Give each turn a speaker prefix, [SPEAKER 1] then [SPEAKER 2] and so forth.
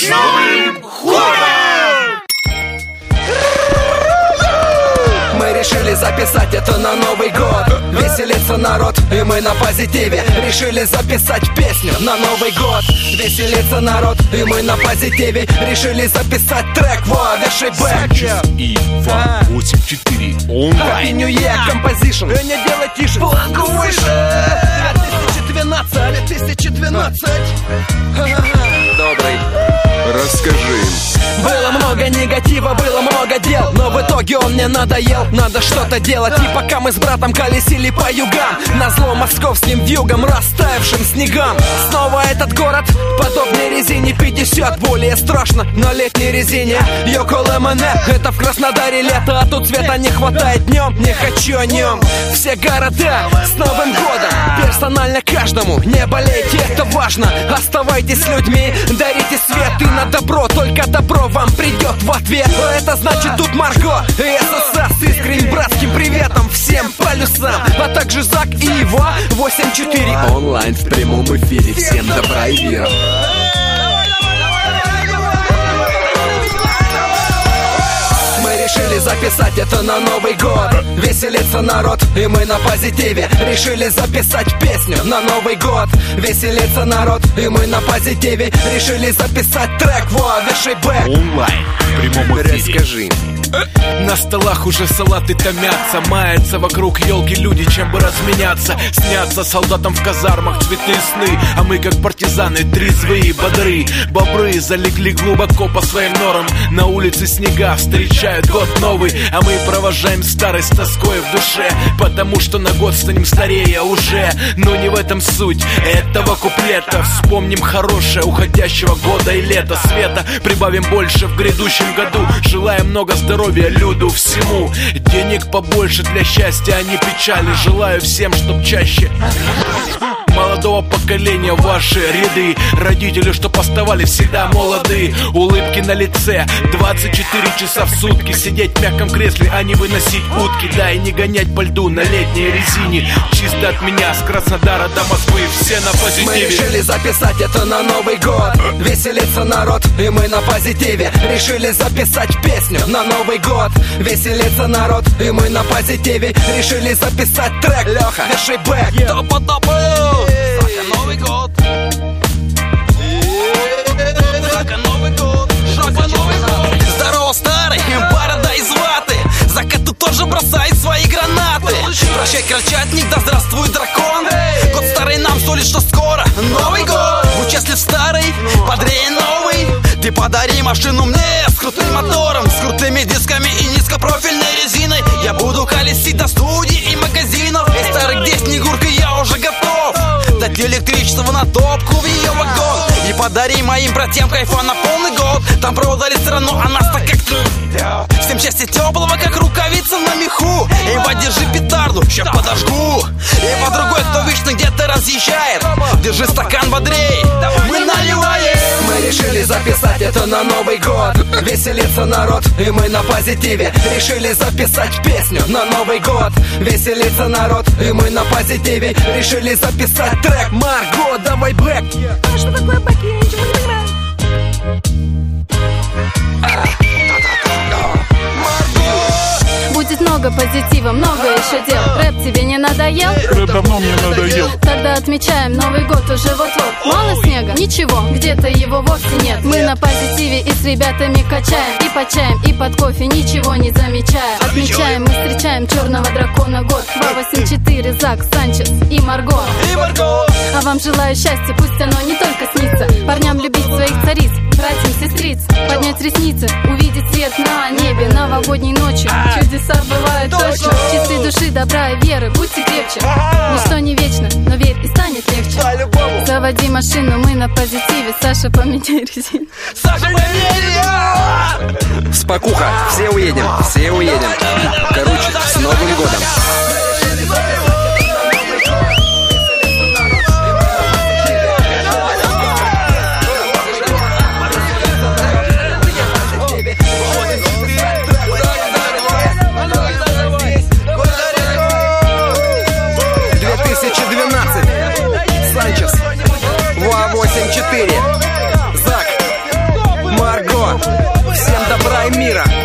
[SPEAKER 1] С Новым годом!
[SPEAKER 2] Мы решили записать это на Новый год. Веселится народ, и мы на позитиве. Решили записать песню на Новый год. Веселится народ, и мы на позитиве. Решили записать трек, во, вешай бэк
[SPEAKER 3] И 284
[SPEAKER 2] Happy
[SPEAKER 3] онлайн.
[SPEAKER 2] New Year Composition. Не делай тише, планку выше 2012, 2012 Добрый негатива, было много дел Но в итоге он мне надоел, надо что-то делать. И пока мы с братом колесили по югам На зло московским вьюгам, растаявшим снегам. Снова этот город, подобной резине 50 Более страшно на летней резине. Йокол МН, это в Краснодаре лето А тут света не хватает днем, не хочу о нем Все города с Новым годом Персонально каждому, не болейте, это важно. Оставайтесь людьми, дарите свет И ответ. Это значит тут Марго и ССС С искренним братским приветом всем полюсам А также Зак и его 8-4
[SPEAKER 4] Онлайн в прямом эфире. Всем добра и мира.
[SPEAKER 2] Мы решили записать это на Новый год. Веселится народ, и мы на позитиве. Решили записать песню на Новый год. Веселится народ, и мы на позитиве. Решили записать трек, во, вешай бэк.
[SPEAKER 3] Онлайн. Прямом эфире.
[SPEAKER 4] Расскажи.
[SPEAKER 5] На столах уже салаты томятся Маются вокруг елки люди, чем бы разменяться. Снятся солдатам в казармах цветные сны. А мы как партизаны трезвые, бодры. Бобры залегли глубоко по своим норам. На улице снега встречают год новый. А мы провожаем старость с тоской в душе. Потому что на год станем старее уже. Но не в этом суть этого куплета. Вспомним хорошее уходящего года и лета Света. Прибавим больше в грядущем году. Желаем много здоровья люду всему. Денег побольше для счастья, а не печали Желаю всем, чтоб чаще поколения ваши ряды. Родители, чтоб оставались всегда молоды. Улыбки на лице. 24 часа в сутки. Сидеть в мягком кресле, а не выносить утки. Да и не гонять по льду на летней резине. Чисто от меня с Краснодара до Москвы. Все на
[SPEAKER 2] Мы
[SPEAKER 5] позитиве
[SPEAKER 2] решили записать это на Новый год. Веселится народ, и мы на позитиве. Решили записать песню на Новый год. Веселится народ, и мы на позитиве. Решили записать трек, Леха, вешай бэк. Топа-топа
[SPEAKER 6] подари машину мне с крутым мотором С крутыми дисками и низкопрофильной резиной. Я буду колесить до студий и магазинов. Эй, старый, где снегурка, я уже готов. Дать электричество на топку в ее вагон. И подари моим братьям кайфа на полный год. Там провода ресторану, а нас так как Всем счастья теплого, как рукавица на меху. И подержи петарду, ща подожгу. И по другой, кто вечно где-то разъезжает. Держи стакан бодрей,
[SPEAKER 2] это на Новый год. Веселится народ, и мы на позитиве. Решили записать песню на Новый год. Веселится народ, и мы на позитиве. Решили записать трек. Марго, давай бэк.
[SPEAKER 7] А что такое бэк? Я ничего не понимаю. Много позитива, много еще дел. Рэп тебе не надоел?
[SPEAKER 3] Рэп давно мне надоел.
[SPEAKER 7] Тогда отмечаем Новый год уже вот-вот. Мало снега? Ничего, где-то его вовсе нет. Мы на позитиве и с ребятами качаем И по чаям, и под кофе, ничего не замечая Отмечаем, мы встречаем черного дракона год. 284, Зак, Санчес и Марго.
[SPEAKER 6] И Марго
[SPEAKER 7] А вам желаю счастья, пусть оно не только снится. Парням любить своих цариц, братьям сестриц Поднять ресницы, увидеть свет на небе Новогодней ночью чудеса бывают точно. Чистой души, добра и веры, будьте крепче. Ничто не вечно, но верь и станет легче. Заводи машину, мы на позитиве. Саша, поменяй резину
[SPEAKER 6] Саша, поверь!
[SPEAKER 4] Спокуха. Все уедем. Все уедем. Короче, с Новым годом.
[SPEAKER 2] мира.